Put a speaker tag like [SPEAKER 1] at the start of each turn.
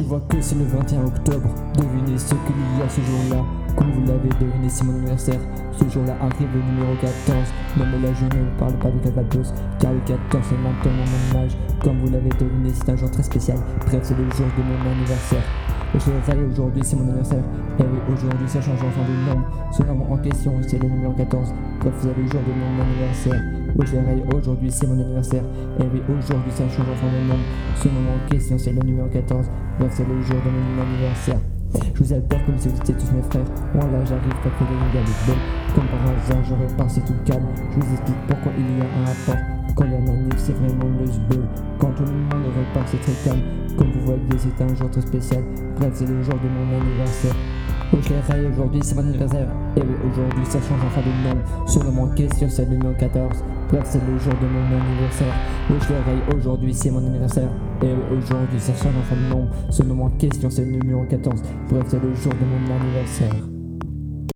[SPEAKER 1] Je vois que c'est le 21 octobre. Devinez ce qu'il y a ce jour-là. Comme vous l'avez deviné, c'est mon anniversaire. Ce jour-là arrive le numéro 14. Non, mais là, je ne parle pas de Calvados. Car le 14 c'est maintenant mon âge. Comme vous l'avez deviné, c'est un jour très spécial. Bref, c'est le jour de mon anniversaire. Et je réveille aujourd'hui, c'est mon anniversaire. Et oui, aujourd'hui, ça change enfin de nom. Ce nom en question, c'est le numéro 14. Bref, c'est le jour de mon anniversaire. Aujourd'hui, c'est mon anniversaire. Et oui, aujourd'hui, ça change enfin de nom. Ce nom en question, c'est le numéro 14. Bref, c'est le jour de mon anniversaire. Je vous adore comme si vous étiez tous mes frères. Moi là j'arrive pas que les gars de Comme par hasard je repars c'est tout calme. Je vous explique pourquoi il y a un rapport. Quand il y a un anniv c'est vraiment le zbeul. Quand tout le monde repart c'est très calme. Comme vous voyez c'est un jour très spécial. Bref c'est le jour de mon anniversaire. Je les aujourd'hui, c'est mon anniversaire. Et aujourd'hui, ça change enfin de nom. Sur en question, c'est le numéro 14. Bref, c'est le jour de mon anniversaire. Les aujourd'hui, c'est mon anniversaire. Et aujourd'hui, ça change enfin de nom. Nom en question, c'est le numéro 14. Bref, c'est le jour de mon anniversaire.